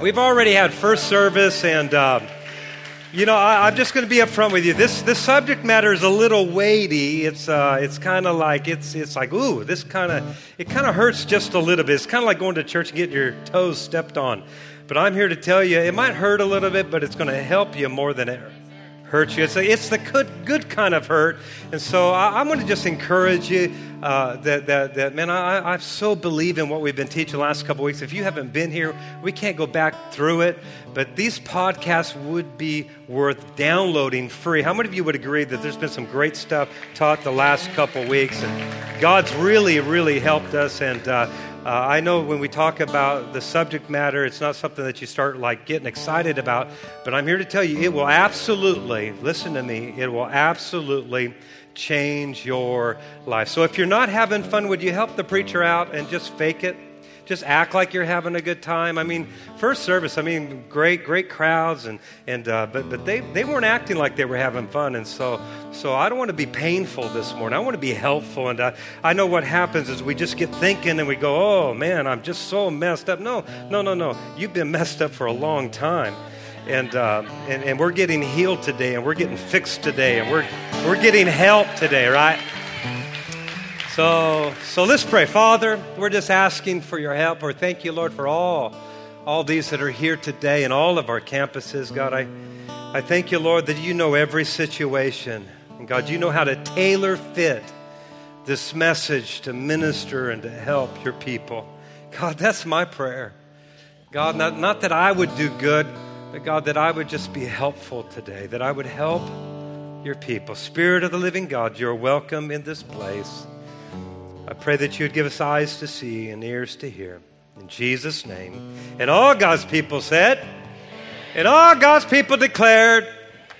We've already had first service, and uh, you know, I, am just going to be upfront with you. This this subject matter is a little weighty. It's uh, it's kind of like it's it's like ooh, this kind of it kind of hurts just a little bit. It's kind of like going to church and getting your toes stepped on. But I'm here to tell you, it might hurt a little bit, but it's going to help you more than it hurt you. It's, a, it's the good, good kind of hurt. And so I, am going to just encourage you uh, that, that, that, man, I, I so believe in what we've been teaching the last couple weeks. If you haven't been here, we can't go back through it. But these podcasts would be worth downloading free. How many of you would agree that there's been some great stuff taught the last couple weeks? And God's really, really helped us. And uh, uh, I know when we talk about the subject matter, it's not something that you start like getting excited about, but I'm here to tell you it will absolutely, listen to me, it will absolutely change your life. So if you're not having fun, would you help the preacher out and just fake it? Just act like you're having a good time. I mean, first service, I mean, great, great crowds, and, and uh, but, but they, they weren't acting like they were having fun. And so, so I don't want to be painful this morning. I want to be helpful. And I, I know what happens is we just get thinking and we go, oh man, I'm just so messed up. No, no, no, no. You've been messed up for a long time. And, uh, and, and we're getting healed today, and we're getting fixed today, and we're, we're getting help today, right? So, so let's pray. Father, we're just asking for your help, or thank you, Lord, for all, all these that are here today and all of our campuses. God, I, I thank you, Lord, that you know every situation. And God, you know how to tailor fit this message to minister and to help your people. God, that's my prayer. God, not, not that I would do good, but God, that I would just be helpful today, that I would help your people. Spirit of the living God, you're welcome in this place. I pray that you would give us eyes to see and ears to hear. In Jesus' name. And all God's people said, and all God's people declared,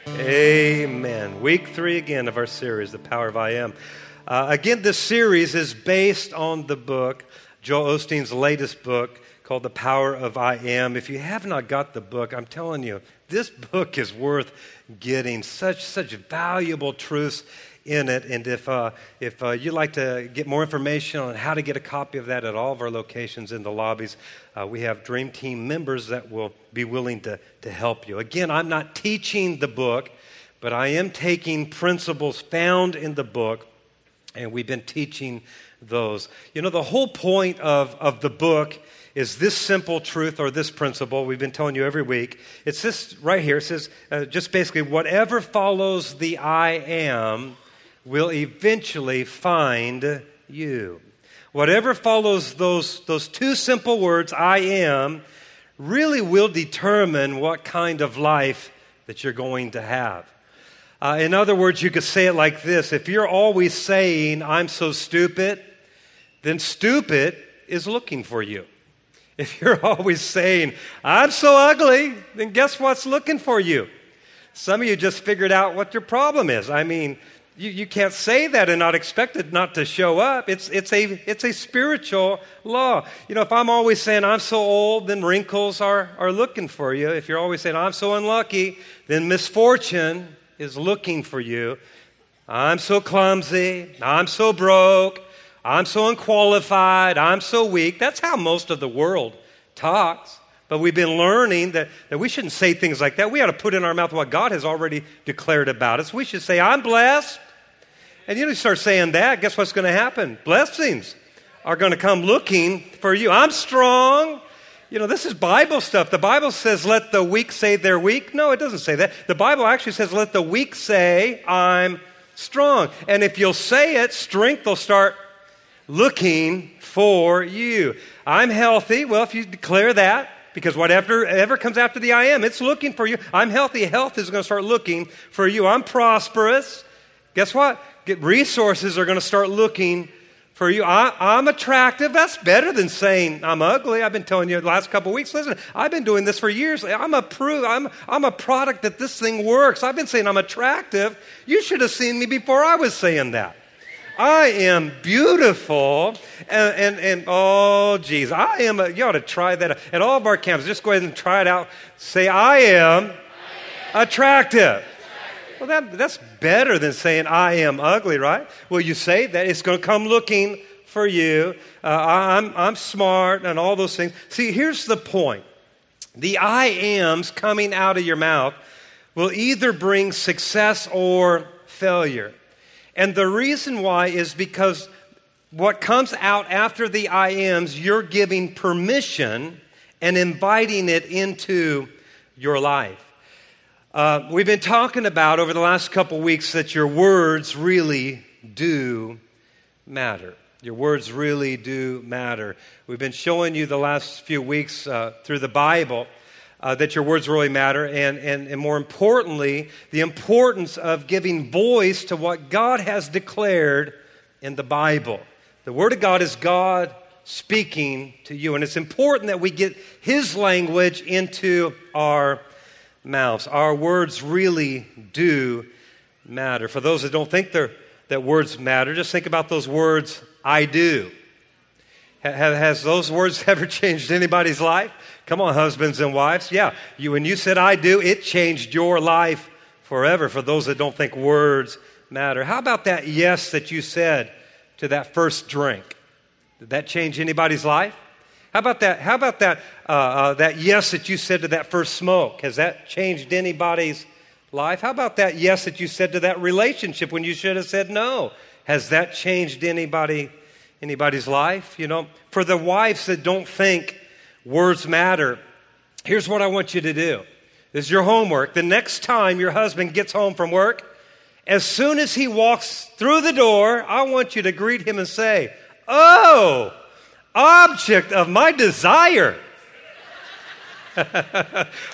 Amen. Week three again of our series, The Power of I Am. Uh, again, this series is based on the book, Joel Osteen's latest book called The Power of I Am. If you have not got the book, I'm telling you, this book is worth getting. Such, such valuable truths in it. And if, uh, if uh, you'd like to get more information on how to get a copy of that at all of our locations in the lobbies, uh, we have Dream Team members that will be willing to, to help you. Again, I'm not teaching the book, but I am taking principles found in the book, and we've been teaching those. You know, the whole point of, of the book is this simple truth or this principle we've been telling you every week. It's this right here. It says uh, just basically, whatever follows the I am will eventually find you. Whatever follows those, those two simple words, I am, really will determine what kind of life that you're going to have. Uh, in other words, you could say it like this if you're always saying, I'm so stupid, then stupid is looking for you. If you're always saying, I'm so ugly, then guess what's looking for you? Some of you just figured out what your problem is. I mean, you, you can't say that and not expect it not to show up. It's, it's, a, it's a spiritual law. You know, if I'm always saying I'm so old, then wrinkles are, are looking for you. If you're always saying I'm so unlucky, then misfortune is looking for you. I'm so clumsy. I'm so broke. I'm so unqualified. I'm so weak. That's how most of the world talks. But we've been learning that, that we shouldn't say things like that. We ought to put in our mouth what God has already declared about us. We should say, I'm blessed. And you start saying that, guess what's going to happen? Blessings are going to come looking for you. I'm strong. You know, this is Bible stuff. The Bible says, let the weak say they're weak. No, it doesn't say that. The Bible actually says, let the weak say, I'm strong. And if you'll say it, strength will start looking for you. I'm healthy. Well, if you declare that, because whatever ever comes after the I am, it's looking for you. I'm healthy. Health is going to start looking for you. I'm prosperous. Guess what? Get resources are going to start looking for you. I, am attractive. That's better than saying I'm ugly. I've been telling you the last couple weeks. Listen, I've been doing this for years. I'm a proof. I'm, I'm a product that this thing works. I've been saying I'm attractive. You should have seen me before I was saying that. I am beautiful. And, and, and oh, geez, I am, a, you ought to try that at all of our camps. Just go ahead and try it out. Say, I am, I am. attractive. Well, that, that's better than saying, I am ugly, right? Well, you say that it's going to come looking for you. Uh, I'm, I'm smart and all those things. See, here's the point the I ams coming out of your mouth will either bring success or failure. And the reason why is because what comes out after the I ams, you're giving permission and inviting it into your life. Uh, we've been talking about over the last couple weeks that your words really do matter. Your words really do matter. We've been showing you the last few weeks uh, through the Bible uh, that your words really matter, and, and, and more importantly, the importance of giving voice to what God has declared in the Bible. The Word of God is God speaking to you, and it's important that we get His language into our mouths. Our words really do matter. For those that don't think that words matter, just think about those words, I do. Has those words ever changed anybody's life? Come on, husbands and wives. Yeah, you, when you said I do, it changed your life forever for those that don't think words matter. How about that yes that you said to that first drink? Did that change anybody's life? How about that? How about that? Uh, uh, that yes that you said to that first smoke. Has that changed anybody's life? How about that yes that you said to that relationship when you should have said no? Has that changed anybody anybody's life? You know, for the wives that don't think words matter, here's what I want you to do. This is your homework. The next time your husband gets home from work, as soon as he walks through the door, I want you to greet him and say, "Oh." Object of my desire.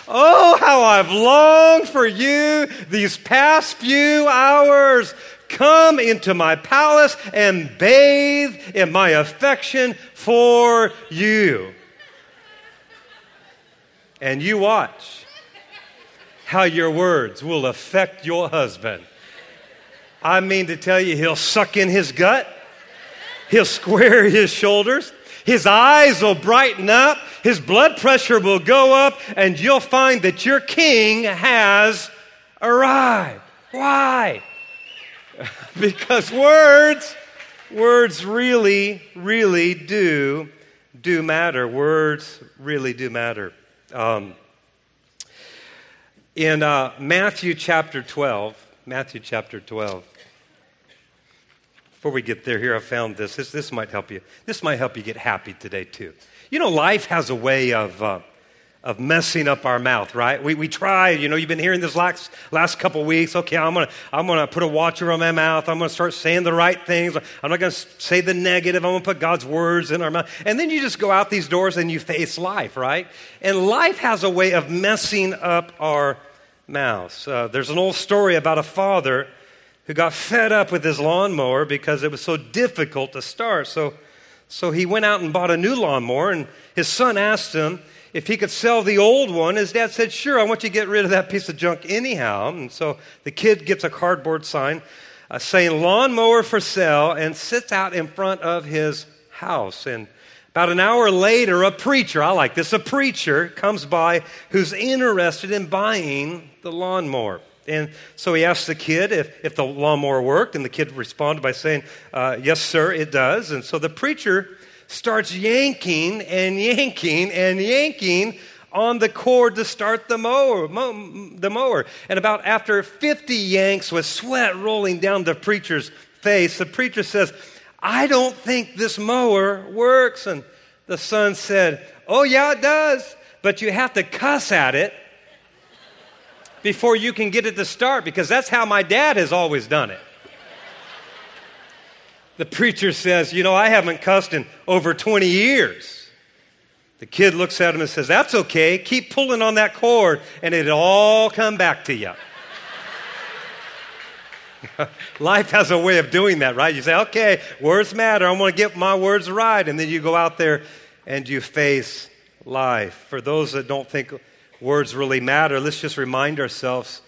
oh, how I've longed for you these past few hours. Come into my palace and bathe in my affection for you. And you watch how your words will affect your husband. I mean to tell you, he'll suck in his gut, he'll square his shoulders, his eyes will brighten up, his blood pressure will go up, and you'll find that your king has arrived. Why? because words, words really, really do, do matter. Words really do matter. Um, in uh, Matthew chapter 12, Matthew chapter 12, before we get there, here I found this. this. This might help you. This might help you get happy today, too. You know, life has a way of, uh, of messing up our mouth, right? We, we try, you know, you've been hearing this last, last couple weeks. Okay, I'm going to I'm gonna put a watcher on my mouth. I'm going to start saying the right things. I'm not going to say the negative. I'm going to put God's words in our mouth. And then you just go out these doors and you face life, right? And life has a way of messing up our mouths. Uh, there's an old story about a father who got fed up with his lawnmower because it was so difficult to start. So, so he went out and bought a new lawnmower, and his son asked him if he could sell the old one. His dad said, Sure, I want you to get rid of that piece of junk anyhow. And so the kid gets a cardboard sign uh, saying lawnmower for sale and sits out in front of his house. And about an hour later, a preacher, I like this, a preacher comes by who's interested in buying the lawnmower. And so he asked the kid if, if the lawnmower worked, and the kid responded by saying, uh, Yes, sir, it does. And so the preacher starts yanking and yanking and yanking on the cord to start the mower, the mower. And about after 50 yanks with sweat rolling down the preacher's face, the preacher says, I don't think this mower works. And the son said, Oh, yeah, it does, but you have to cuss at it before you can get it to start because that's how my dad has always done it. The preacher says, You know, I haven't cussed in over 20 years. The kid looks at him and says, That's okay. Keep pulling on that cord and it'll all come back to you. Life has a way of doing that, right? You say, okay, words matter. I'm going to get my words right. And then you go out there and you face life. For those that don't think words really matter, let's just remind ourselves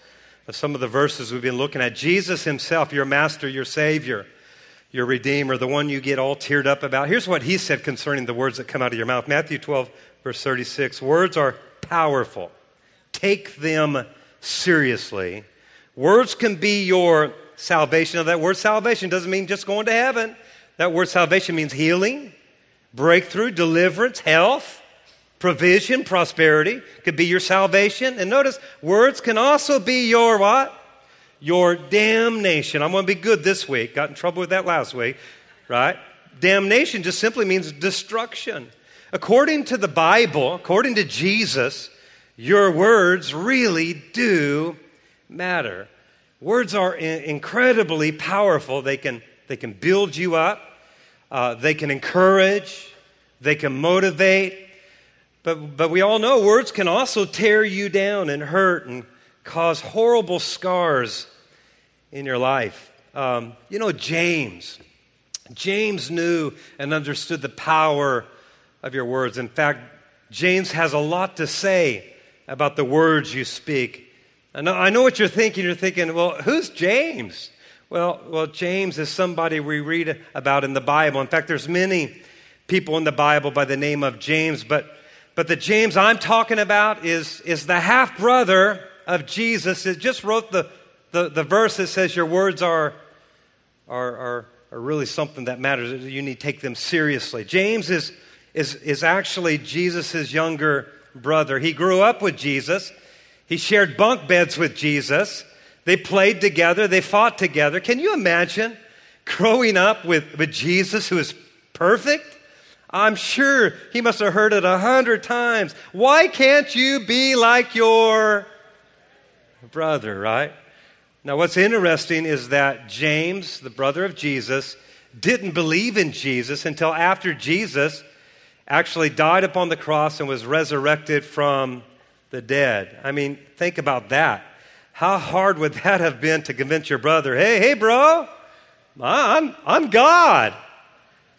of some of the verses we've been looking at. Jesus himself, your master, your savior, your redeemer, the one you get all teared up about. Here's what he said concerning the words that come out of your mouth Matthew 12, verse 36. Words are powerful, take them seriously. Words can be your salvation. Now, that word salvation doesn't mean just going to heaven. That word salvation means healing, breakthrough, deliverance, health, provision, prosperity. Could be your salvation. And notice, words can also be your what? Your damnation. I'm going to be good this week. Got in trouble with that last week, right? Damnation just simply means destruction. According to the Bible, according to Jesus, your words really do matter. Words are incredibly powerful. They can, they can build you up, uh, they can encourage, they can motivate. But, but we all know words can also tear you down and hurt and cause horrible scars in your life. Um, you know, James. James knew and understood the power of your words. In fact, James has a lot to say about the words you speak. I know, I know what you're thinking. You're thinking, well, who's James? Well, well, James is somebody we read about in the Bible. In fact, there's many people in the Bible by the name of James, but, but the James I'm talking about is, is the half brother of Jesus. It just wrote the, the, the verse that says your words are, are, are, are really something that matters. You need to take them seriously. James is, is, is actually Jesus' younger brother. He grew up with Jesus. He shared bunk beds with Jesus. They played together, they fought together. Can you imagine growing up with, with Jesus who is perfect? I'm sure he must have heard it a hundred times. Why can't you be like your brother, right? Now, what's interesting is that James, the brother of Jesus, didn't believe in Jesus until after Jesus actually died upon the cross and was resurrected from the dead. I mean, think about that. How hard would that have been to convince your brother, hey, hey, bro, I'm, I'm God?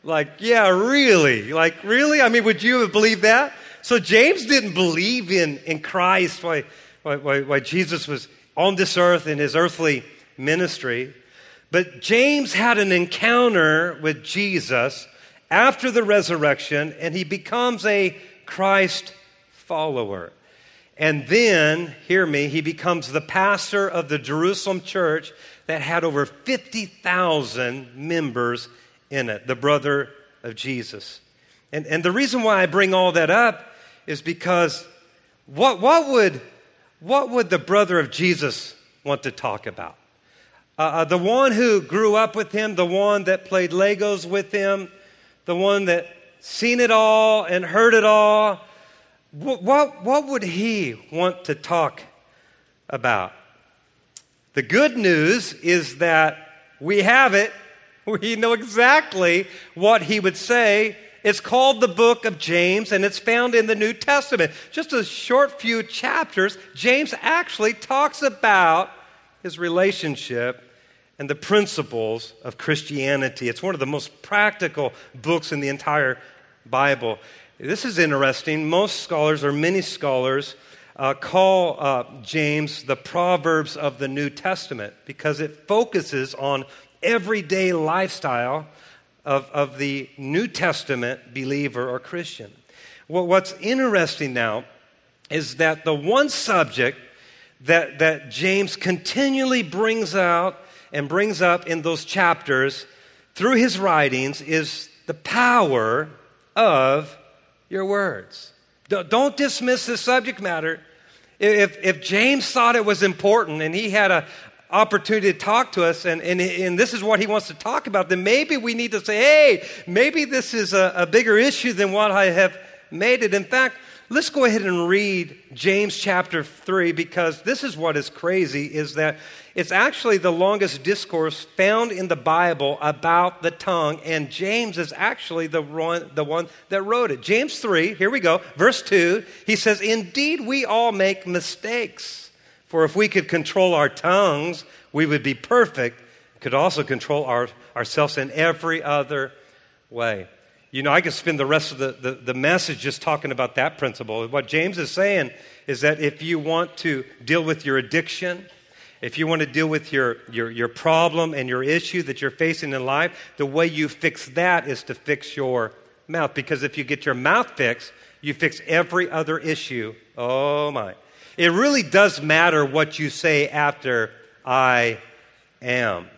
Like, yeah, really? Like, really? I mean, would you have believed that? So James didn't believe in, in Christ why, why, why Jesus was on this earth in his earthly ministry. But James had an encounter with Jesus after the resurrection, and he becomes a Christ follower. And then, hear me, he becomes the pastor of the Jerusalem church that had over 50,000 members in it, the brother of Jesus. And, and the reason why I bring all that up is because what, what, would, what would the brother of Jesus want to talk about? Uh, uh, the one who grew up with him, the one that played Legos with him, the one that seen it all and heard it all, what, what, what would he want to talk about? The good news is that we have it. We know exactly what he would say. It's called the book of James, and it's found in the New Testament. Just a short few chapters, James actually talks about his relationship and the principles of Christianity. It's one of the most practical books in the entire Bible. This is interesting. Most scholars, or many scholars, uh, call uh, James the Proverbs of the New Testament because it focuses on everyday lifestyle of, of the New Testament believer or Christian. Well, what's interesting now is that the one subject that, that James continually brings out and brings up in those chapters through his writings is the power of your words. Don't dismiss this subject matter. If, if James thought it was important and he had an opportunity to talk to us, and, and, and this is what he wants to talk about, then maybe we need to say, hey, maybe this is a, a bigger issue than what I have made it. In fact, let's go ahead and read James chapter 3 because this is what is crazy is that it's actually the longest discourse found in the Bible about the tongue, and James is actually the one, the one that wrote it. James 3, here we go, verse 2, he says, Indeed, we all make mistakes. For if we could control our tongues, we would be perfect could also control our, ourselves in every other way. You know, I could spend the rest of the, the, the, message just talking about that principle. What James is saying is that if you want to deal with your addiction, if you want to deal with your, your, your problem and your issue that you're facing in life, the way you fix that is to fix your mouth. Because if you get your mouth fixed, you fix every other issue. Oh my. It really does matter what you say after I am.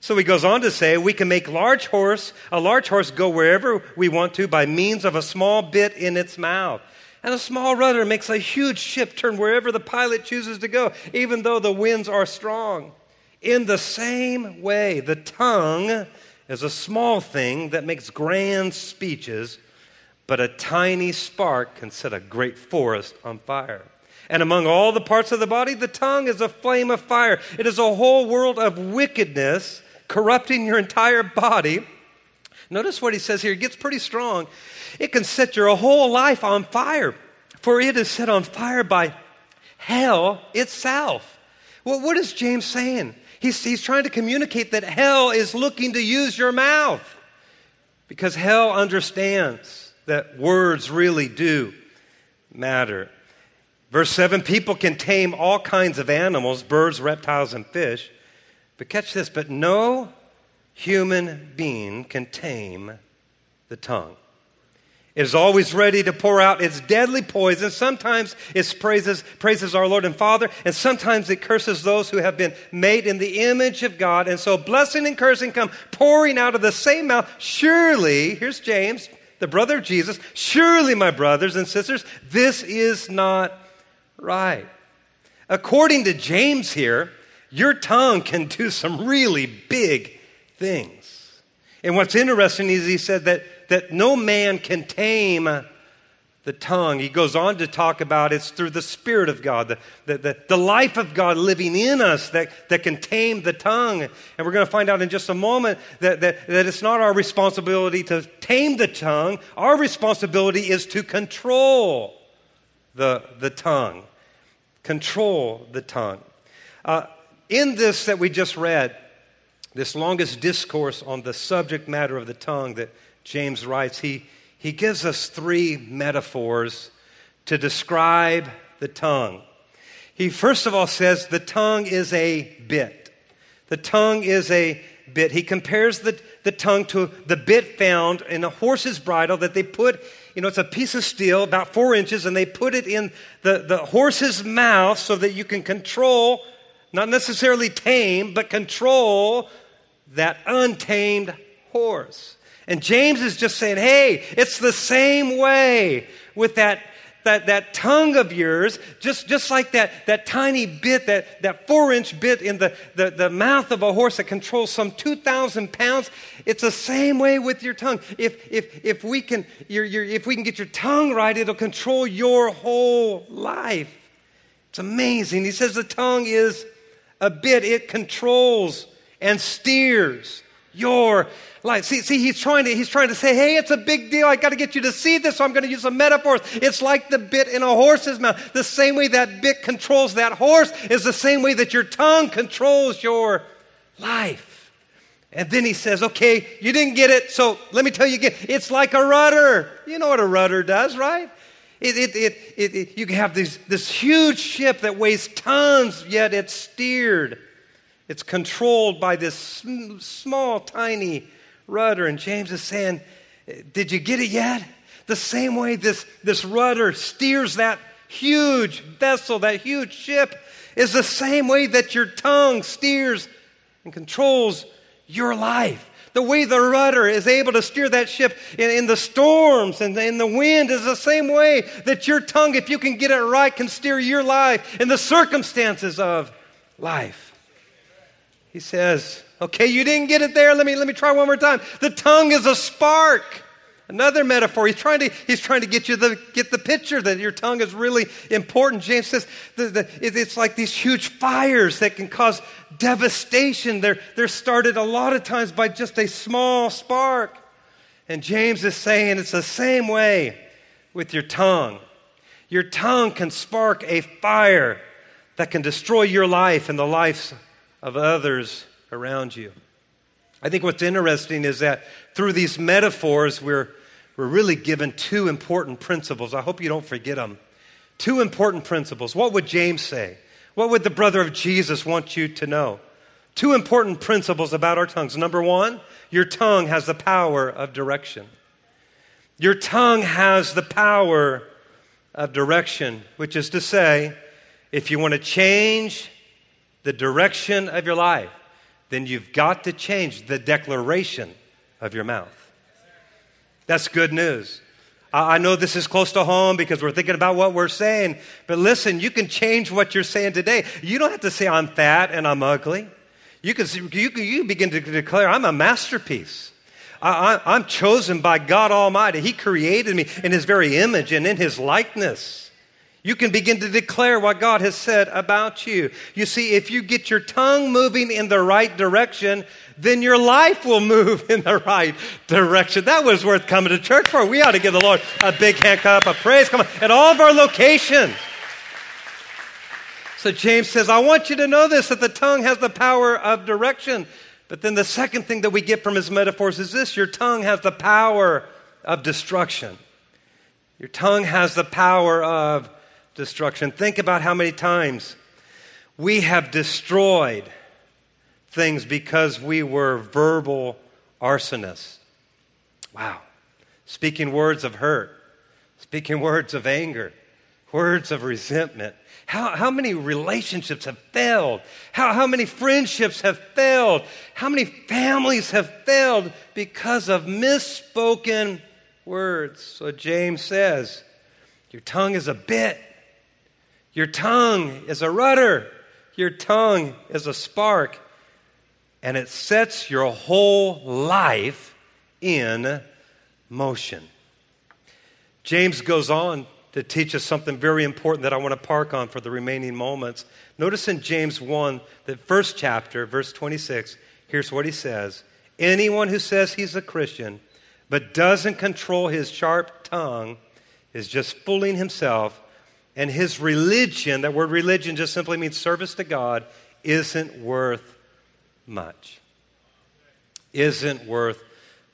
So he goes on to say, we can make large horse, a large horse go wherever we want to by means of a small bit in its mouth. And a small rudder makes a huge ship turn wherever the pilot chooses to go, even though the winds are strong. In the same way, the tongue is a small thing that makes grand speeches, but a tiny spark can set a great forest on fire. And among all the parts of the body, the tongue is a flame of fire. It is a whole world of wickedness corrupting your entire body. Notice what he says here. It gets pretty strong. It can set your whole life on fire, for it is set on fire by hell itself. Well, what is James saying? He's, he's trying to communicate that hell is looking to use your mouth because hell understands that words really do matter. Verse 7 people can tame all kinds of animals, birds, reptiles, and fish. But catch this, but no human being can tame the tongue. It is always ready to pour out its deadly poison. Sometimes it praises, praises our Lord and Father, and sometimes it curses those who have been made in the image of God. And so blessing and cursing come pouring out of the same mouth. Surely, here's James, the brother of Jesus, surely, my brothers and sisters, this is not right. According to James here, your tongue can do some really big things. And what's interesting is he said that, that no man can tame the tongue. He goes on to talk about it's through the Spirit of God, the, the, the, the, life of God living in us that, that can tame the tongue. And we're going to find out in just a moment that, that, that it's not our responsibility to tame the tongue, our responsibility is to control the, the tongue. Control the tongue. Uh, in this that we just read, this longest discourse on the subject matter of the tongue that James writes, he, he gives us three metaphors to describe the tongue. He first of all says the tongue is a bit. The tongue is a bit. He compares the, the tongue to the bit found in a horse's bridle that they put, you know, it's a piece of steel about four inches, and they put it in the, the horse's mouth so that you can control not necessarily tame, but control that untamed horse. And James is just saying, hey, it's the same way with that, that, that tongue of yours, just, just like that, that tiny bit, that, that four inch bit in the, the, the mouth of a horse that controls some 2,000 pounds. It's the same way with your tongue. If, if, if, we can, your, your, if we can get your tongue right, it'll control your whole life. It's amazing. He says the tongue is a bit, it controls and steers your life. See, see, he's trying to he's trying to say, hey, it's a big deal. I got to get you to see this, so I'm going to use some metaphors. It's like the bit in a horse's mouth. The same way that bit controls that horse is the same way that your tongue controls your life. And then he says, okay, you didn't get it, so let me tell you again. It's like a rudder. You know what a rudder does, right? It, it, it, it, you can have this, this huge ship that weighs tons, yet it's steered. It's controlled by this small, tiny rudder. And James is saying, Did you get it yet? The same way this, this rudder steers that huge vessel, that huge ship, is the same way that your tongue steers and controls your life. The way the rudder is able to steer that ship in, in the storms and in the wind is the same way that your tongue, if you can get it right, can steer your life in the circumstances of life. He says, Okay, you didn't get it there. Let me, let me try one more time. The tongue is a spark. Another metaphor. He's trying to, he's trying to get you to get the picture that your tongue is really important. James says the, the, it, it's like these huge fires that can cause devastation. They're, they're started a lot of times by just a small spark. And James is saying it's the same way with your tongue. Your tongue can spark a fire that can destroy your life and the lives of others around you. I think what's interesting is that through these metaphors, we're, we're really given two important principles. I hope you don't forget them. Two important principles. What would James say? What would the brother of Jesus want you to know? Two important principles about our tongues. Number one, your tongue has the power of direction. Your tongue has the power of direction, which is to say, if you want to change the direction of your life, then you've got to change the declaration of your mouth. That's good news. I know this is close to home because we're thinking about what we're saying, but listen, you can change what you're saying today. You don't have to say, I'm fat and I'm ugly. You can, you can, begin to declare, I'm a masterpiece. I, am chosen by God Almighty. He created me in His very image and in His likeness. You can begin to declare what God has said about you. You see, if you get your tongue moving in the right direction, then your life will move in the right direction. That was worth coming to church for. We ought to give the Lord a big hand clap of praise. Come on, at all of our locations. So James says, I want you to know this that the tongue has the power of direction. But then the second thing that we get from his metaphors is this your tongue has the power of destruction. Your tongue has the power of destruction. Think about how many times we have destroyed things because we were verbal arsonists. Wow. Speaking words of hurt, speaking words of anger, words of resentment. How, how many relationships have failed? How, how many friendships have failed? How many families have failed because of misspoken words? So James says, Your tongue is a bit your tongue is a rudder, your tongue is a spark, and it sets your whole life in motion. James goes on to teach us something very important that I want to park on for the remaining moments. Notice in James 1, the first chapter, verse 26, here's what he says Anyone who says he's a Christian but doesn't control his sharp tongue is just fooling himself and his religion, that word religion just simply means service to God, isn't worth much. Isn't worth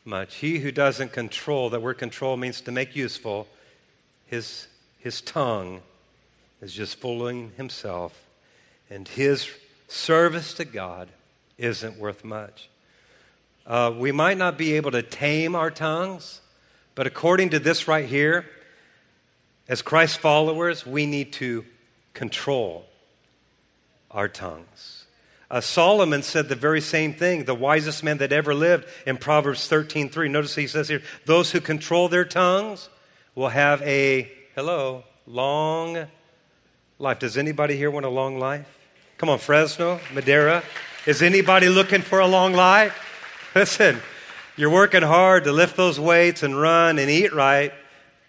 much. He who doesn't control, that word control means to make useful, his, his tongue is just fooling himself, and his service to God isn't worth much. Uh, we might not be able to tame our tongues, but according to this right here, as Christ followers, we need to control our tongues. Uh, Solomon said the very same thing, the wisest man that ever lived in Proverbs 13:3. Notice he says here, those who control their tongues will have a hello, long life. Does anybody here want a long life? Come on, Fresno, Madera. Is anybody looking for a long life? Listen, you're working hard to lift those weights and run and eat right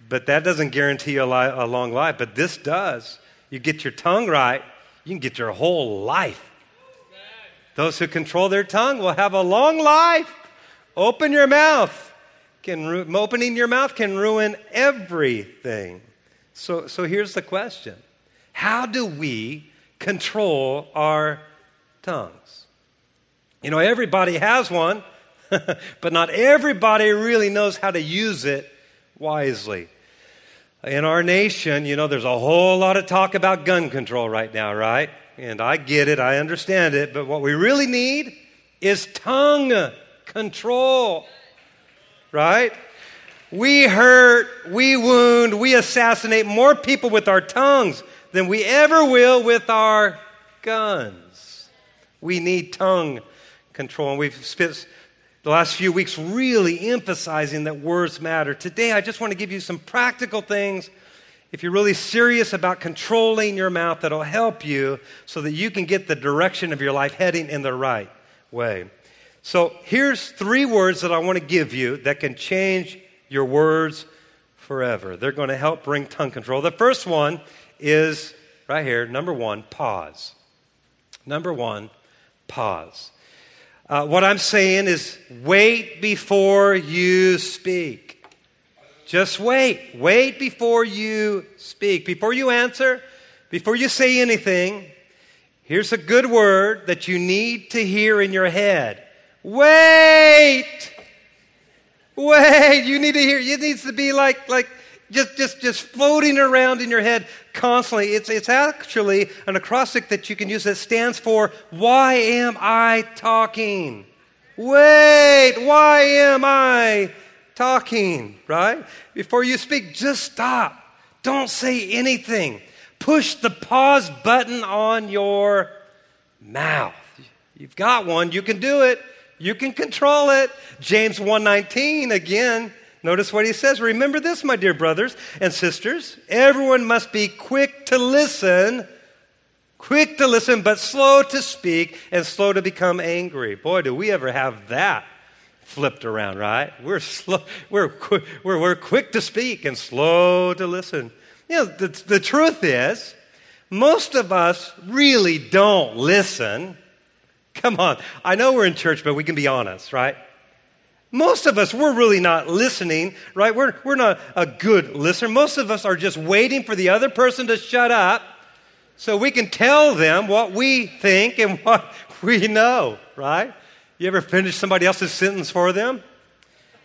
but that doesn't guarantee a, li- a long life. But this does. You get your tongue right, you can get your whole life. Those who control their tongue will have a long life. Open your mouth. Can ru- opening your mouth can ruin everything. So, so here's the question How do we control our tongues? You know, everybody has one, but not everybody really knows how to use it wisely. In our nation, you know, there's a whole lot of talk about gun control right now, right? And I get it, I understand it, but what we really need is tongue control, right? We hurt, we wound, we assassinate more people with our tongues than we ever will with our guns. We need tongue control. And we've spent the last few weeks really emphasizing that words matter. Today, I just want to give you some practical things if you're really serious about controlling your mouth that'll help you so that you can get the direction of your life heading in the right way. So, here's three words that I want to give you that can change your words forever. They're going to help bring tongue control. The first one is right here, number one, pause. Number one, pause. Uh, what I'm saying is wait before you speak. Just wait. Wait before you speak. Before you answer, before you say anything, here's a good word that you need to hear in your head. Wait! Wait! You need to hear, it needs to be like, like, just, just, just floating around in your head constantly. It's, it's actually an acrostic that you can use that stands for, Why am I talking? Wait, why am I talking? Right? Before you speak, just stop. Don't say anything. Push the pause button on your mouth. You've got one, you can do it. You can control it. James 119 again. Notice what he says. Remember this, my dear brothers and sisters. Everyone must be quick to listen, quick to listen, but slow to speak and slow to become angry. Boy, do we ever have that flipped around, right? We're slow, we're, we're, we're quick to speak and slow to listen. You know, the, the truth is, most of us really don't listen. Come on. I know we're in church, but we can be honest, right? Most of us, we're really not listening, right? We're, we're not a good listener. Most of us are just waiting for the other person to shut up so we can tell them what we think and what we know, right? You ever finish somebody else's sentence for them?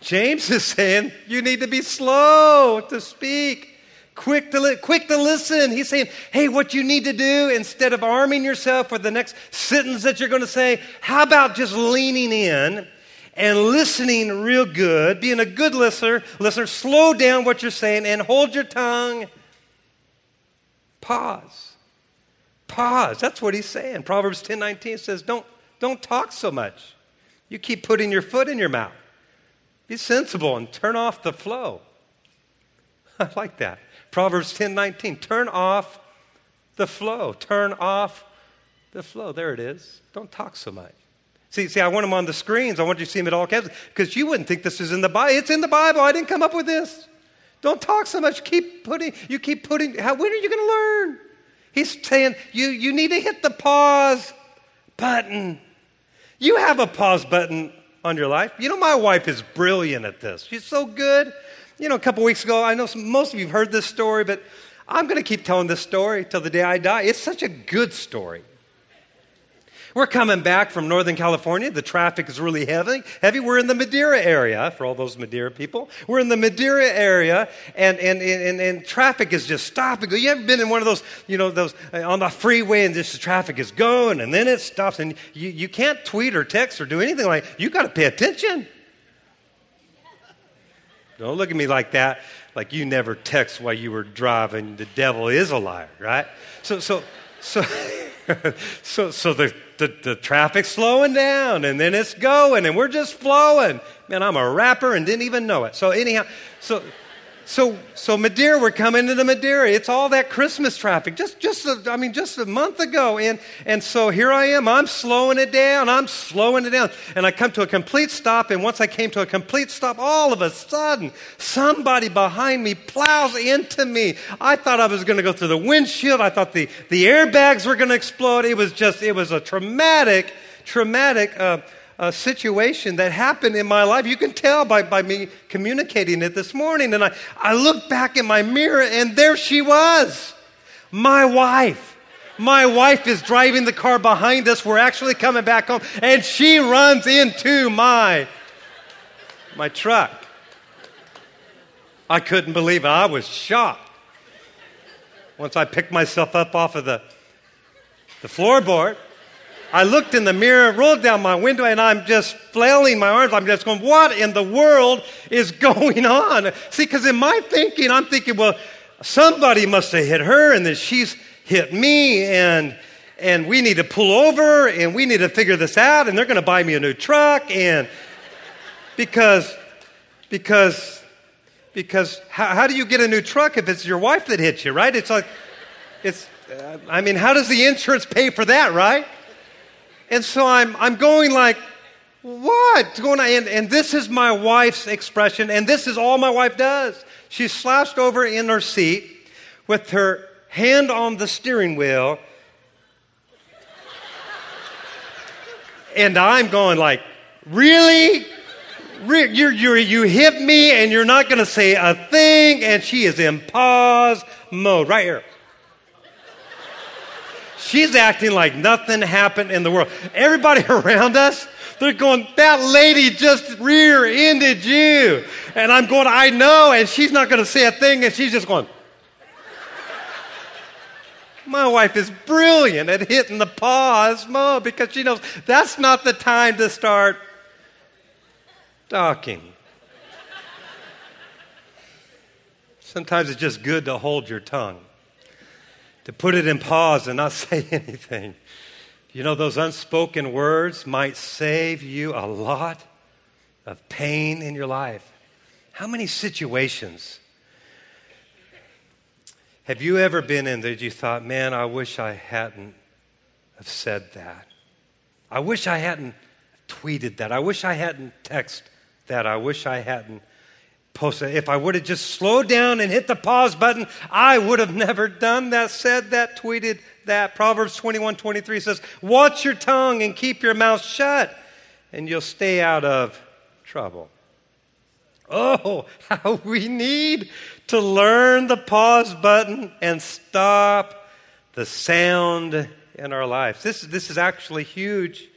James is saying you need to be slow to speak quick to, li- quick to listen. He's saying, hey, what you need to do instead of arming yourself for the next sentence that you're going to say, how about just leaning in and listening real good, being a good listener, listener, slow down what you're saying and hold your tongue. Pause. Pause. That's what he's saying. Proverbs 10 19 says, don't, don't talk so much. You keep putting your foot in your mouth. Be sensible and turn off the flow. I like that. Proverbs 10 19. Turn off the flow. Turn off the flow. There it is. Don't talk so much. See, see, I want them on the screens. I want you to see them at all caps because you wouldn't think this is in the Bible. It's in the Bible. I didn't come up with this. Don't talk so much. Keep putting, you keep putting, how, when are you going to learn? He's saying you, you need to hit the pause button. You have a pause button on your life. You know, my wife is brilliant at this. She's so good. You know, a couple weeks ago, I know some, most of you have heard this story, but I'm going to keep telling this story till the day I die. It's such a good story. We're coming back from Northern California. The traffic is really heavy. Heavy. We're in the Madera area, for all those Madera people. We're in the Madera area, and, and, and, and traffic is just stopping. You ever been in one of those, you know, those uh, on the freeway and just the traffic is going, and then it stops, and you, you can't tweet or text or do anything like You got to pay attention. Don't look at me like that, like you never text while you were driving. The devil is a liar, right? So, so, so, so, so the, the, the traffic's slowing down and then it's going and we're just flowing. Man, I'm a rapper and didn't even know it. So, anyhow, so, so, so Madera, we're coming into Madera. It's all that Christmas traffic. Just, just, a, I mean, just a month ago, and and so here I am. I'm slowing it down. I'm slowing it down, and I come to a complete stop. And once I came to a complete stop, all of a sudden, somebody behind me plows into me. I thought I was going to go through the windshield. I thought the the airbags were going to explode. It was just, it was a traumatic, traumatic. Uh, a situation that happened in my life. You can tell by, by me communicating it this morning. And I, I looked back in my mirror, and there she was, my wife. My wife is driving the car behind us. We're actually coming back home, and she runs into my, my truck. I couldn't believe it. I was shocked. Once I picked myself up off of the, the floorboard, I looked in the mirror, rolled down my window, and I'm just flailing my arms. I'm just going, what in the world is going on? See, because in my thinking, I'm thinking, well, somebody must have hit her, and then she's hit me, and and we need to pull over, and we need to figure this out, and they're going to buy me a new truck, and because because because how, how do you get a new truck if it's your wife that hits you, right? It's like it's. I mean, how does the insurance pay for that, right? And so I'm, I'm going like, what? Going on? And, and this is my wife's expression, and this is all my wife does. She's slouched over in her seat with her hand on the steering wheel. And I'm going like, really? You're, you're, you hit me and you're not going to say a thing. And she is in pause mode right here. She's acting like nothing happened in the world. Everybody around us, They're going, that lady just rear ended you. And I'm going, I know. And she's not going to say a thing. And she's just going, my wife is brilliant at hitting the pause mode because she knows that's not the time to start talking. Sometimes it's just good to hold your tongue, to put it in pause and not say anything. You know, those unspoken words might save you a lot of pain in your life. How many situations have you ever been in that you thought, man, I wish I hadn't have said that? I wish I hadn't tweeted that. I wish I hadn't texted that. I wish I hadn't posted. If I would have just slowed down and hit the pause button, I would have never done that, said that, tweeted that. Proverbs 21 23 says, Watch your tongue and keep your mouth shut, and you'll stay out of trouble. Oh, how we need to learn the pause button and stop the sound in our lives. This, this is actually huge.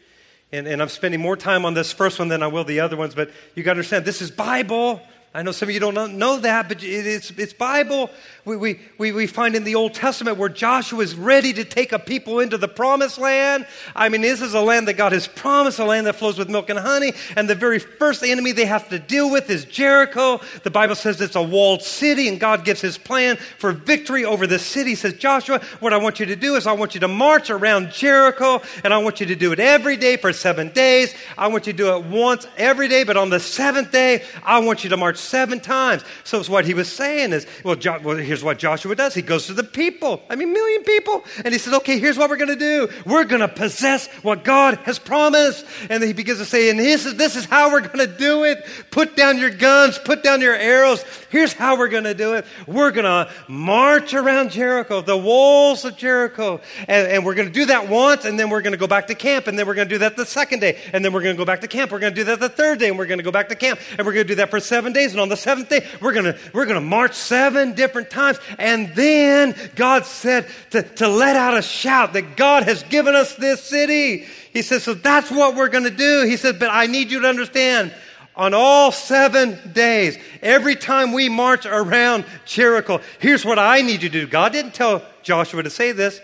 And, and I'm spending more time on this first one than I will the other ones, but you got to understand this is Bible. I know some of you don't know that, but it's, it's Bible. We, we, we, find in the Old Testament where Joshua is ready to take a people into the promised land. I mean, this is a land that God has promised, a land that flows with milk and honey. And the very first enemy they have to deal with is Jericho. The Bible says it's a walled city, and God gives his plan for victory over the city. He says, Joshua, what I want you to do is I want you to march around Jericho, and I want you to do it every day for seven days. I want you to do it once every day, but on the seventh day, I want you to march seven times. So what he was saying is, well, jo- well here's what Joshua does. He goes to the people, I mean, million people, and he says, okay, here's what we're going to do. We're going to possess what God has promised. And he begins to say, and this is, this is how we're going to do it. Put down your guns, put down your arrows. Here's how we're going to do it. We're going to march around Jericho, the walls of Jericho. And, and we're going to do that once, and then we're going to go back to camp, and then we're going to do that the second day, and then we're going to go back to camp. We're going to do that the third day, and we're going to go back to camp, and we're going to do that for seven days. And on the seventh day, we're going to, we're going to march seven different times. And then God said to, to let out a shout that God has given us this city. He says, so that's what we're going to do. He said, but I need you to understand on all seven days, every time we march around Jericho, here's what I need you to do. God didn't tell Joshua to say this.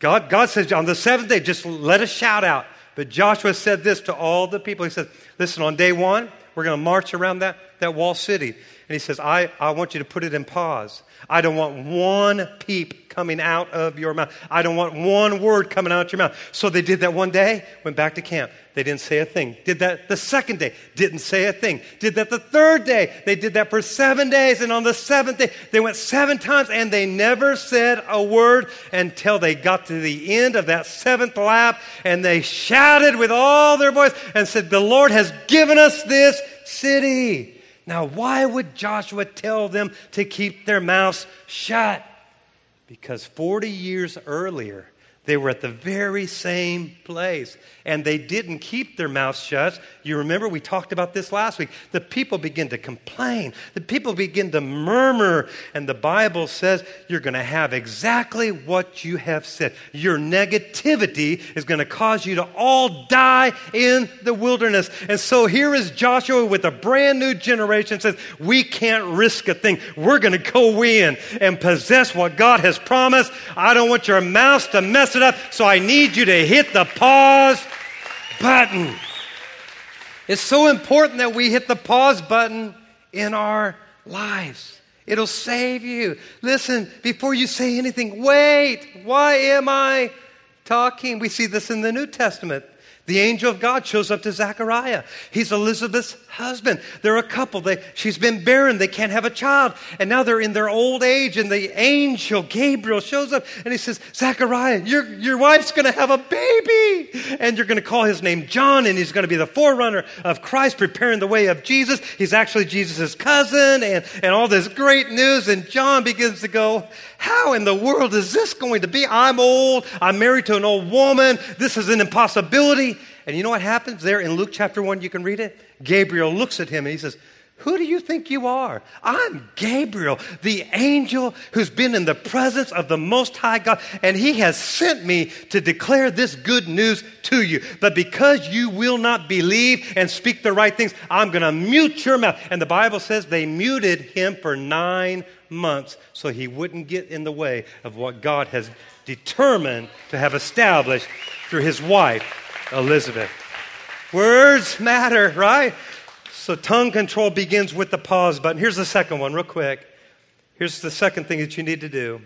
God, God says on the seventh day, just let us shout out. But Joshua said this to all the people. He said, Listen, on day one, we're going to march around that, that wall city. And he says, I, I want you to put it in pause. I don't want one peep coming out of your mouth. I don't want one word coming out of your mouth. So they did that one day, went back to camp. They didn't say a thing. Did that the second day, didn't say a thing. Did that the third day. They did that for seven days. And on the seventh day, they went seven times and they never said a word until they got to the end of that seventh lap. And they shouted with all their voice and said, The Lord has given us this city. Now, why would Joshua tell them to keep their mouths shut? Because 40 years earlier, they were at the very same place and they didn't keep their mouths shut. You remember we talked about this last week. The people begin to complain, the people begin to murmur, and the Bible says you're going to have exactly what you have said. Your negativity is going to cause you to all die in the wilderness. And so here is Joshua with a brand new generation says, We can't risk a thing. We're going to go in and possess what God has promised. I don't want your mouths to mess it up, so I need you to hit the pause button. It's so important that we hit the pause button in our lives. It'll save you. Listen, before you say anything, wait, why am I talking? We see this in the New Testament. The angel of God shows up to Zechariah. He's Elizabeth's husband. They're a couple. They, she's been barren. They can't have a child. And now they're in their old age. And the angel, Gabriel, shows up and he says, Zachariah, your, your wife's going to have a baby. And you're going to call his name John. And he's going to be the forerunner of Christ, preparing the way of Jesus. He's actually Jesus' cousin and, and all this great news. And John begins to go, How in the world is this going to be? I'm old. I'm married to an old woman. This is an impossibility. And you know what happens there in Luke chapter 1? You can read it. Gabriel looks at him and he says, Who do you think you are? I'm Gabriel, the angel who's been in the presence of the Most High God, and He has sent me to declare this good news to you. But because you will not believe and speak the right things, I'm going to mute your mouth. And the Bible says they muted him for nine months so he wouldn't get in the way of what God has determined to have established through his wife, Elizabeth. Words matter, right? So tongue control begins with the pause button. Here's the second one, real quick. Here's the second thing that you need to do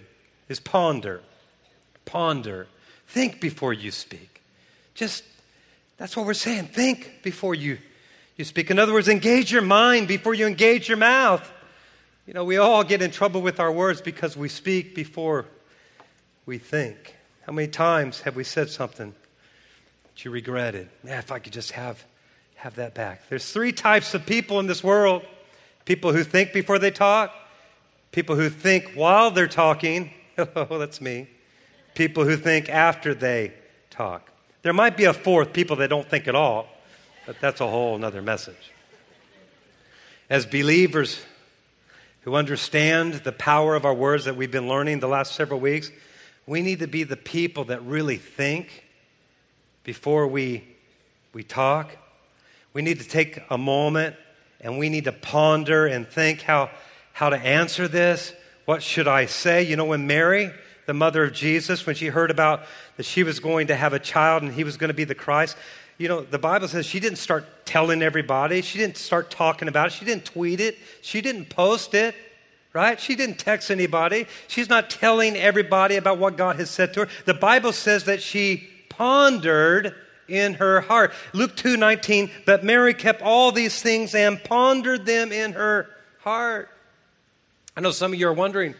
is ponder. Ponder. Think before you speak. Just that's what we're saying. Think before you, you speak. In other words, engage your mind before you engage your mouth. You know, we all get in trouble with our words because we speak before we think. How many times have we said something you regretted? Man, if I could just have have that back. There's three types of people in this world people who think before they talk, people who think while they're talking. Oh, that's me. People who think after they talk. There might be a fourth, people that don't think at all, but that's a whole other message. As believers who understand the power of our words that we've been learning the last several weeks, we need to be the people that really think before we, we talk we need to take a moment and we need to ponder and think how, how to answer this. What should I say? You know, when Mary, the mother of Jesus, when she heard about that she was going to have a child and he was going to be the Christ, you know, the Bible says she didn't start telling everybody. She didn't start talking about it. She didn't tweet it. She didn't post it, right? She didn't text anybody. She's not telling everybody about what God has said to her. The Bible says that she pondered in her heart. Luke 2 19, but Mary kept all these things and pondered them in her heart. I know some of you are wondering,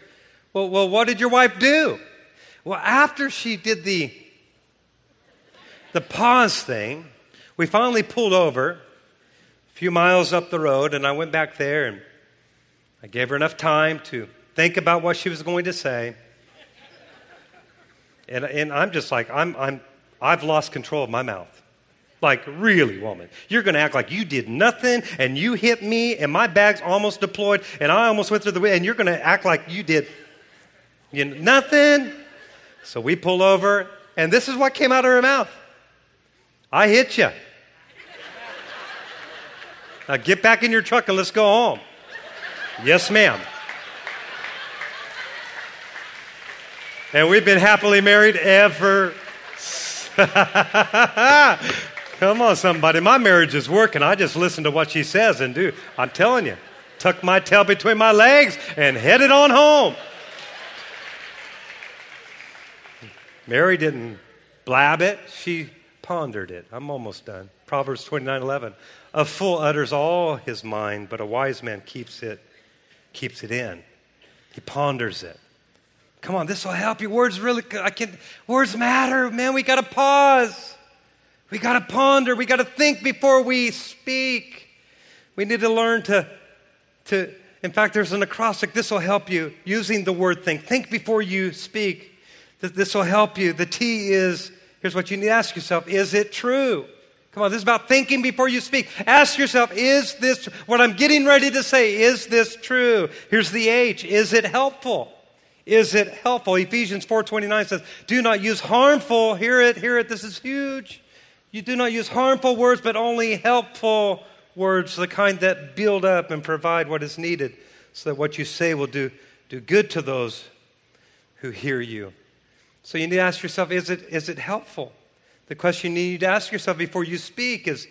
well, well what did your wife do? Well, after she did the, the pause thing, we finally pulled over a few miles up the road, and I went back there and I gave her enough time to think about what she was going to say. And, and I'm just like, I'm, I'm I've lost control of my mouth. Like, really, woman. You're going to act like you did nothing and you hit me and my bag's almost deployed and I almost went through the way and you're going to act like you did you know, nothing. So we pull over and this is what came out of her mouth I hit you. Now get back in your truck and let's go home. Yes, ma'am. And we've been happily married ever Come on, somebody. My marriage is working. I just listen to what she says and do. I'm telling you, tuck my tail between my legs and head it on home. Mary didn't blab it, she pondered it. I'm almost done. Proverbs 29 11. A fool utters all his mind, but a wise man keeps it, keeps it in. He ponders it. Come on, this will help you. Words really, I can't. words matter, man. We got to pause. We got to ponder. We got to think before we speak. We need to learn to, to, in fact, there's an acrostic. This will help you using the word think. Think before you speak. This will help you. The T is, here's what you need to ask yourself Is it true? Come on, this is about thinking before you speak. Ask yourself, is this, what I'm getting ready to say, is this true? Here's the H. Is it helpful? Is it helpful? Ephesians 4:29 says, "Do not use harmful, hear it, hear it, this is huge. You do not use harmful words, but only helpful words, the kind that build up and provide what is needed, so that what you say will do, do good to those who hear you." So you need to ask yourself, is it, is it helpful? The question you need to ask yourself before you speak is,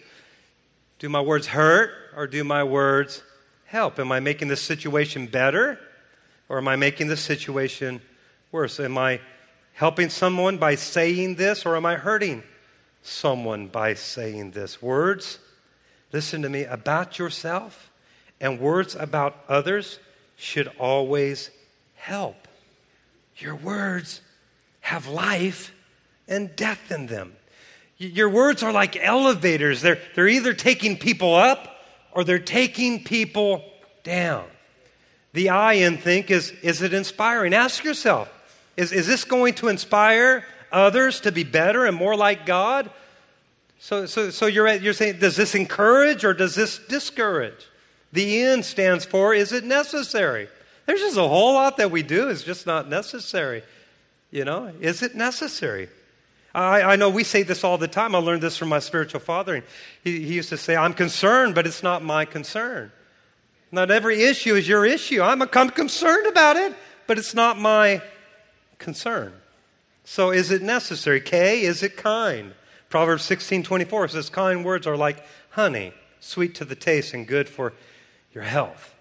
do my words hurt or do my words help? Am I making this situation better? Or am I making the situation worse? Am I helping someone by saying this, or am I hurting someone by saying this? Words, listen to me, about yourself and words about others should always help. Your words have life and death in them. Your words are like elevators. They're, they're either taking people up or they're taking people down. The I in think is, is it inspiring? Ask yourself, is, is this going to inspire others to be better and more like God? So, so, so you're, you're saying, does this encourage or does this discourage? The N stands for is it necessary? There's just a whole lot that we do is just not necessary. You know, is it necessary? I, I, know we say this all the time. I learned this from my spiritual father. And he, he used to say, I'm concerned, but it's not my concern. Not every issue is your issue. I'm, I'm concerned about it, but it's not my concern. So is it necessary? K, is it kind? Proverbs 16 24 says, Kind words are like honey, sweet to the taste and good for your health.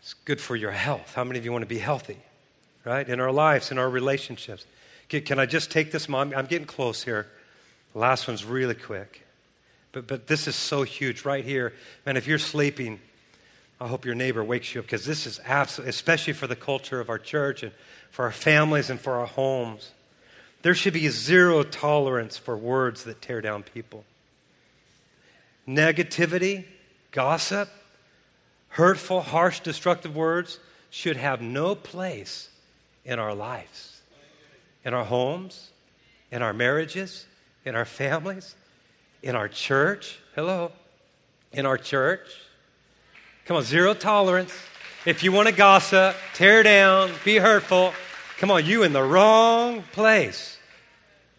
It's good for your health. How many of you want to be healthy? Right? In our lives, in our relationships. Can I just take this, Mom? I'm getting close here. The last one's really quick. But, but this is so huge right here. Man, if you're sleeping, I hope your neighbor wakes you up because this is absolutely, especially for the culture of our church and for our families and for our homes. There should be zero tolerance for words that tear down people. Negativity, gossip, hurtful, harsh, destructive words should have no place in our lives, in our homes, in our marriages, in our families, in our church. Hello. In our church. Come on, zero tolerance. If you want to gossip, tear down, be hurtful, come on, you in the wrong place.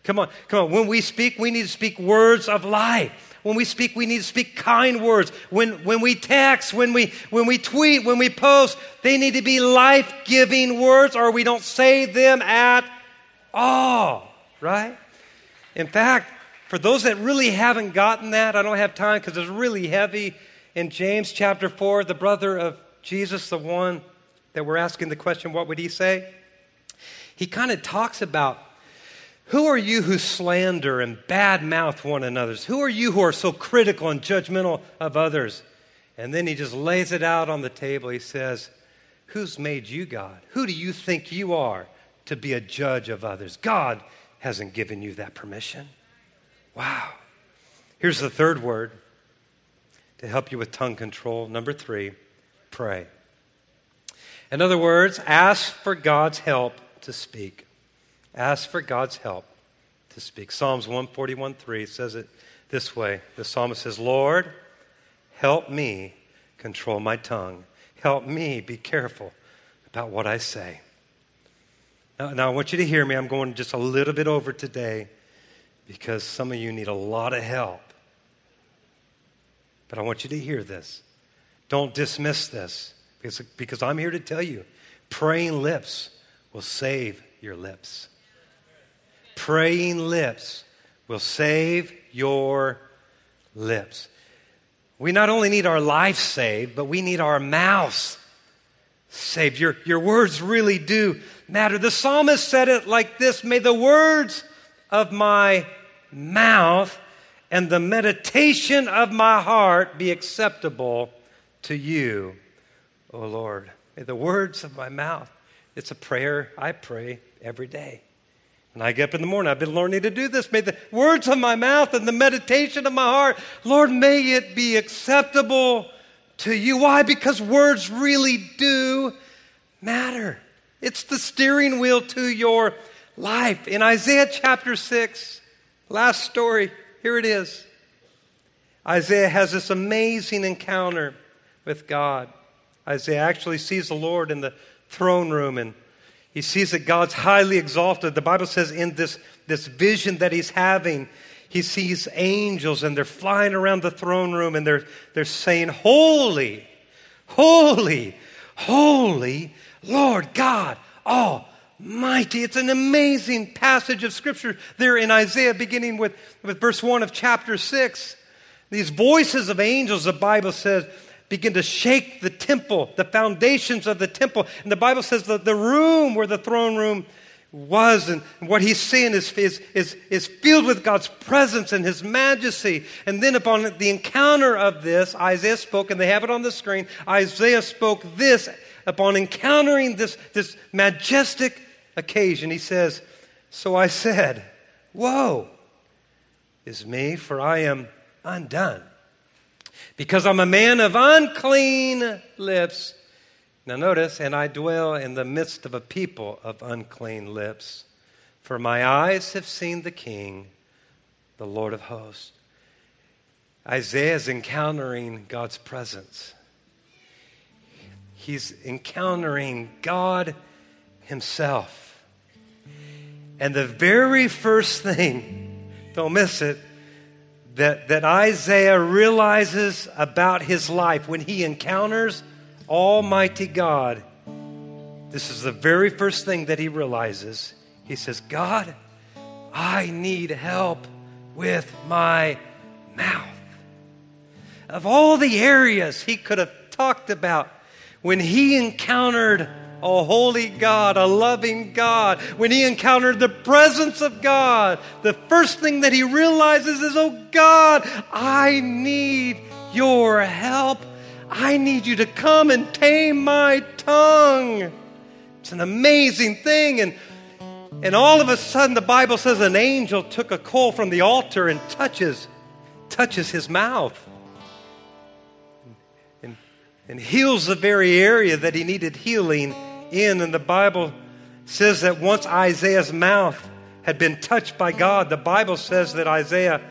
Come on, come on. When we speak, we need to speak words of life. When we speak, we need to speak kind words. When, when we text, when we, when we tweet, when we post, they need to be life giving words or we don't say them at all, right? In fact, for those that really haven't gotten that, I don't have time because it's really heavy. In James chapter 4, the brother of Jesus, the one that we're asking the question, what would he say? He kind of talks about who are you who slander and badmouth one another's? Who are you who are so critical and judgmental of others? And then he just lays it out on the table. He says, Who's made you God? Who do you think you are to be a judge of others? God hasn't given you that permission. Wow. Here's the third word to help you with tongue control. Number three, pray. In other words, ask for God's help to speak. Ask for God's help to speak. Psalms 141 3 says it this way The psalmist says, Lord, help me control my tongue. Help me be careful about what I say. Now, now, I want you to hear me. I'm going just a little bit over today because some of you need a lot of help. But I want you to hear this. Don't dismiss this because, because I'm here to tell you praying lips will save your lips praying lips will save your lips. We not only need our life saved, but we need our mouths saved. Your, your words really do matter. The psalmist said it like this May the words of my mouth and the meditation of my heart be acceptable to you, O Lord. May the words of my mouth, it's a prayer I pray every day. And I get up in the morning. I've been learning to do this. May the words of my mouth and the meditation of my heart, Lord, may it be acceptable to you. Why? Because words really do matter. It's the steering wheel to your life. In Isaiah chapter 6, last story, here it is. Isaiah has this amazing encounter with God. Isaiah actually sees the Lord in the throne room and he sees that God's highly exalted. The Bible says in this, this vision that he's having, he sees angels and they're flying around the throne room and they're, they're saying, Holy, holy, holy Lord God Almighty. It's an amazing passage of Scripture there in Isaiah, beginning with, with verse 1 of chapter 6. These voices of angels, the Bible says, begin to shake the temple, the foundations of the temple. And the Bible says that the room where the throne room was and what he's seeing is, is, is, is filled with God's presence and his majesty. And then upon the encounter of this, Isaiah spoke, and they have it on the screen. Isaiah spoke this upon encountering this, this majestic occasion. He says, So I said, Woe is me, for I am undone because I'm a man of unclean lips. Now, notice, and I dwell in the midst of a people of unclean lips. For my eyes have seen the King, the Lord of hosts. Isaiah is encountering God's presence. He's encountering God Himself. And the very first thing, don't miss it, that, that Isaiah realizes about his life when he encounters Almighty God, this is the very first thing that he realizes. He says, God, I need help with my mouth. Of all the areas he could have talked about when he encountered a holy God, a loving God, when he encountered the presence of God, the first thing that he realizes is, oh God, I need your help. I need you to come and tame my tongue. It's an amazing thing. And, and all of a sudden, the Bible says an angel took a coal from the altar and touches, touches his mouth and, heals the very area that he needed healing in. And the Bible says that once Isaiah's mouth had been touched by God, the Bible says that Isaiah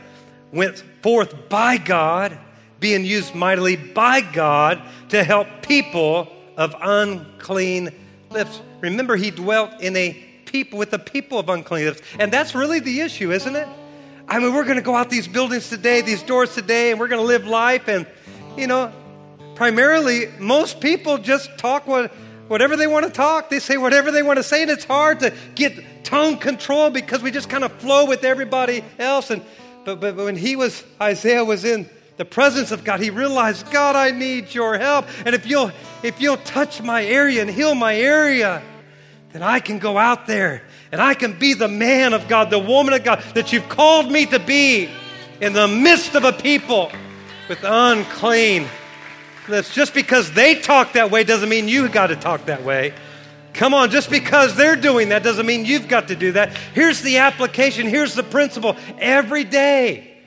went forth by God, being used mightily by God to help people of unclean lips. Remember, he dwelt in a people with the people of unclean lips. And that's really the issue, isn't it? I mean, we're going to go out these buildings today, these doors today, and we're going to live life. And, you know, primarily, most people just talk what whatever they want to talk. They say whatever they want to say, and it's hard to get tongue control because we just kind of flow with everybody else. And but, but when he was Isaiah was in the presence of God, he realized, God, I need your help. And if you'll if you'll touch my area and heal my area, then I can go out there and I can be the man of God, the woman of God that you've called me to be in the midst of a people with unclean that's just because they talk that way doesn't mean you got to talk that way. Come on, just because they're doing that doesn't mean you've got to do that. Here's the application, here's the principle. Every day,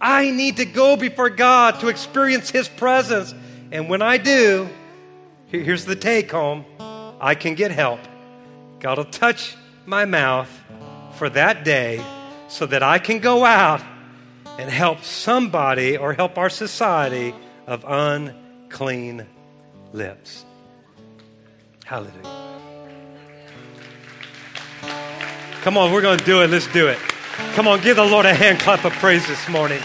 I need to go before God to experience His presence. And when I do, here's the take home I can get help. God will touch my mouth for that day so that I can go out and help somebody or help our society of un clean lips. Hallelujah. Come on, we're going to do it. Let's do it. Come on, give the Lord a hand clap of praise this morning.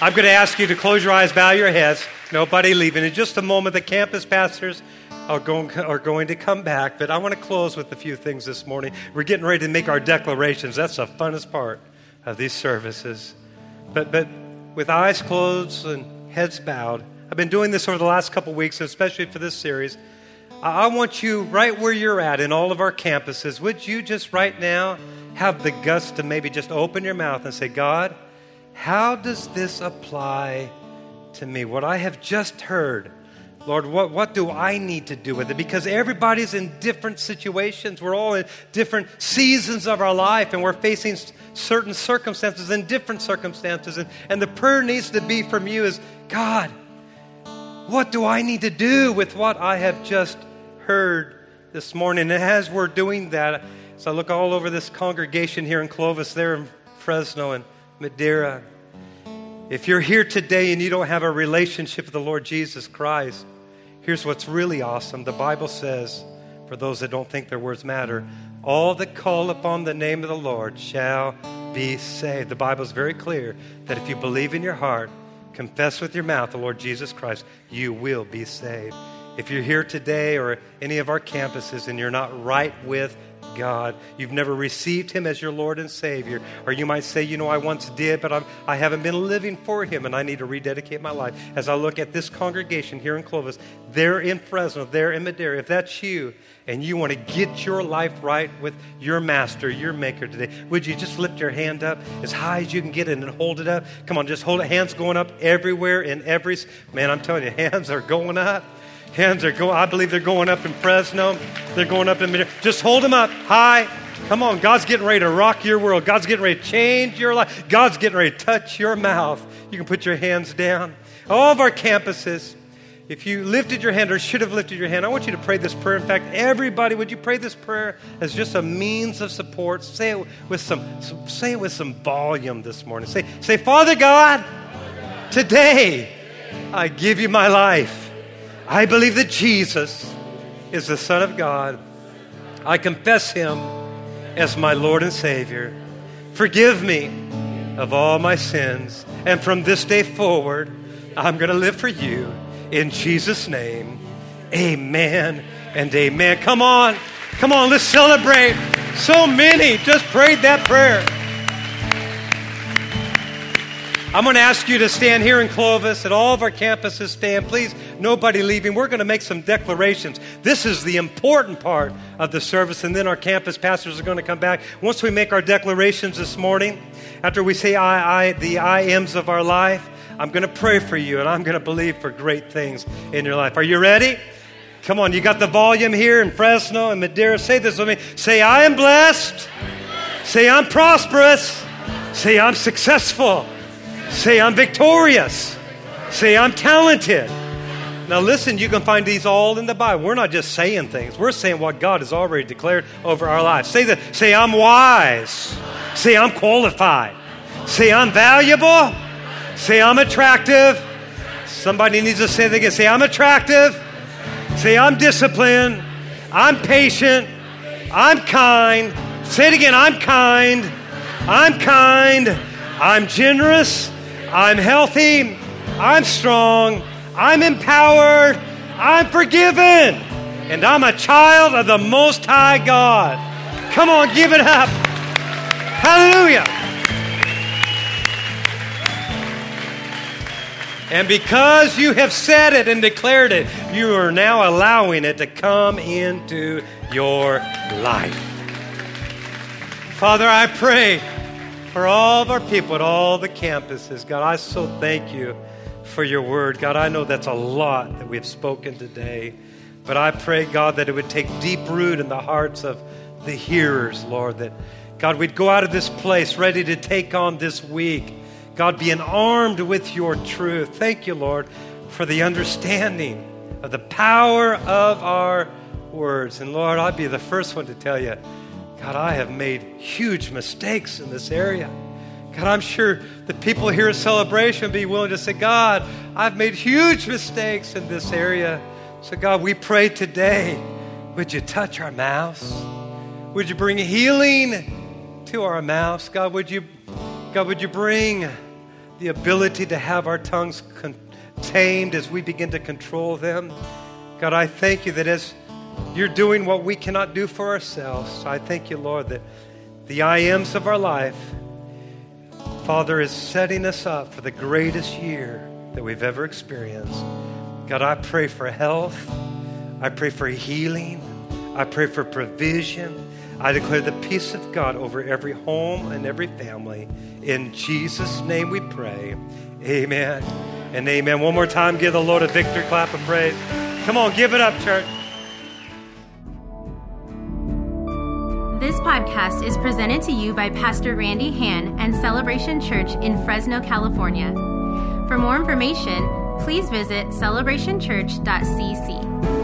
I'm going to ask you to close your eyes, bow your heads. Nobody leaving. In just a moment, the campus pastors are going, are going to come back, but I want to close with a few things this morning. We're getting ready to make our declarations. That's the funnest part of these services. But, but with eyes closed and heads bowed. I've been doing this over the last couple weeks, especially for this series. I want you, right where you're at in all of our campuses, would you just right now have the guts to maybe just open your mouth and say, God, how does this apply to me? What I have just heard, Lord, what, what do I need to do with it? Because everybody's in different situations. We're all in different seasons of our life, and we're facing certain circumstances and different circumstances. And, and the prayer needs to be from you is God, what do I need to do with what I have just heard this morning? And as we're doing that, as I look all over this congregation here in Clovis, there in Fresno and Madera, if you're here today and you don't have a relationship with the Lord Jesus Christ, here's what's really awesome. The Bible says, for those that don't think their words matter, all that call upon the name of the Lord shall be saved. The Bible is very clear that if you believe in your heart, confess with your mouth the Lord Jesus Christ, you will be saved. If you're here today or any of our campuses and you're not right with God. You've never received Him as your Lord and Savior. Or you might say, you know, I once did, but I'm, I haven't been living for Him and I need to rededicate my life. As I look at this congregation here in Clovis, there in Fresno, there in Madera. If that's you and you want to get your life right with your Master, your Maker today, would you just lift your hand up as high as you can get it and hold it up? Come on, just hold it. Hands going up everywhere in every. Man, I'm telling you, hands are going up. Hands are going, I believe they're going up in Fresno. They're going up in, just hold them up high. Come on, God's getting ready to rock your world. God's getting ready to change your life. God's getting ready to touch your mouth. You can put your hands down. All of our campuses, If you lifted your hand or should have lifted your hand, I want you to pray this prayer. In fact, everybody, would you pray this prayer as just a means of support? Say it with some, say it with some volume this morning. Say, say, Father God, today I give you my life. I believe that Jesus is the Son of God. I confess him as my Lord and Savior. Forgive me of all my sins. And from this day forward, I'm going to live for you. In Jesus' name, amen and amen. Come on, come on, let's celebrate. So many just prayed that prayer. I'm going to ask you to stand here in Clovis at all of our campuses. Stand, please. Nobody leaving. We're going to make some declarations. This is the important part of the service, and then our campus pastors are going to come back. Once we make our declarations this morning, after we say I, I, the I ams of our life, I'm going to pray for you, and I'm going to believe for great things in your life. Are you ready? Come on, you got the volume here in Fresno and Madera. Say this with me. Say, I am blessed. Say, I'm prosperous. Say, I'm successful. Say, I'm victorious. Say, I'm talented. Now, listen, you can find these all in the Bible. We're not just saying things, we're saying what God has already declared over our lives. Say that. Say, I'm wise. Say, I'm qualified. Say, I'm valuable. Say, I'm attractive. Somebody needs to say that again. Say, I'm attractive. Say, I'm disciplined. I'm patient. I'm kind. Say it again. I'm kind. I'm kind. I'm generous. I'm healthy. I'm strong. I'm empowered. I'm forgiven. And I'm a child of the Most High God. Come on, give it up. Hallelujah. And because you have said it and declared it, you are now allowing it to come into your life. Father, I pray for all of our people at all the campuses. God, I so thank you for your word. God, I know that's a lot that we've spoken today, but I pray, God, that it would take deep root in the hearts of the hearers, Lord, that God, we'd go out of this place ready to take on this week God, being armed with your truth. Thank you, Lord, for the understanding of the power of our words. And Lord, I'd be the first one to tell you, God, I have made huge mistakes in this area. God, I'm sure the people here at Celebration be willing to say, God, I've made huge mistakes in this area. So, God, we pray today, would you touch our mouths? Would you bring healing to our mouths? God, would you, God, would you bring the ability to have our tongues tamed as we begin to control them. God, I thank you that as you're doing what we cannot do for ourselves, I thank you, Lord, that the I ams of our life, Father, is setting us up for the greatest year that we've ever experienced. God, I pray for health. I pray for healing. I pray for provision. I declare the peace of God over every home and every family. In Jesus' name we pray. Amen and amen. One more time, give the Lord a victory clap of praise. Come on, give it up, church. This podcast is presented to you by Pastor Randy Hand and Celebration Church in Fresno, California. For more information, please visit celebrationchurch.cc.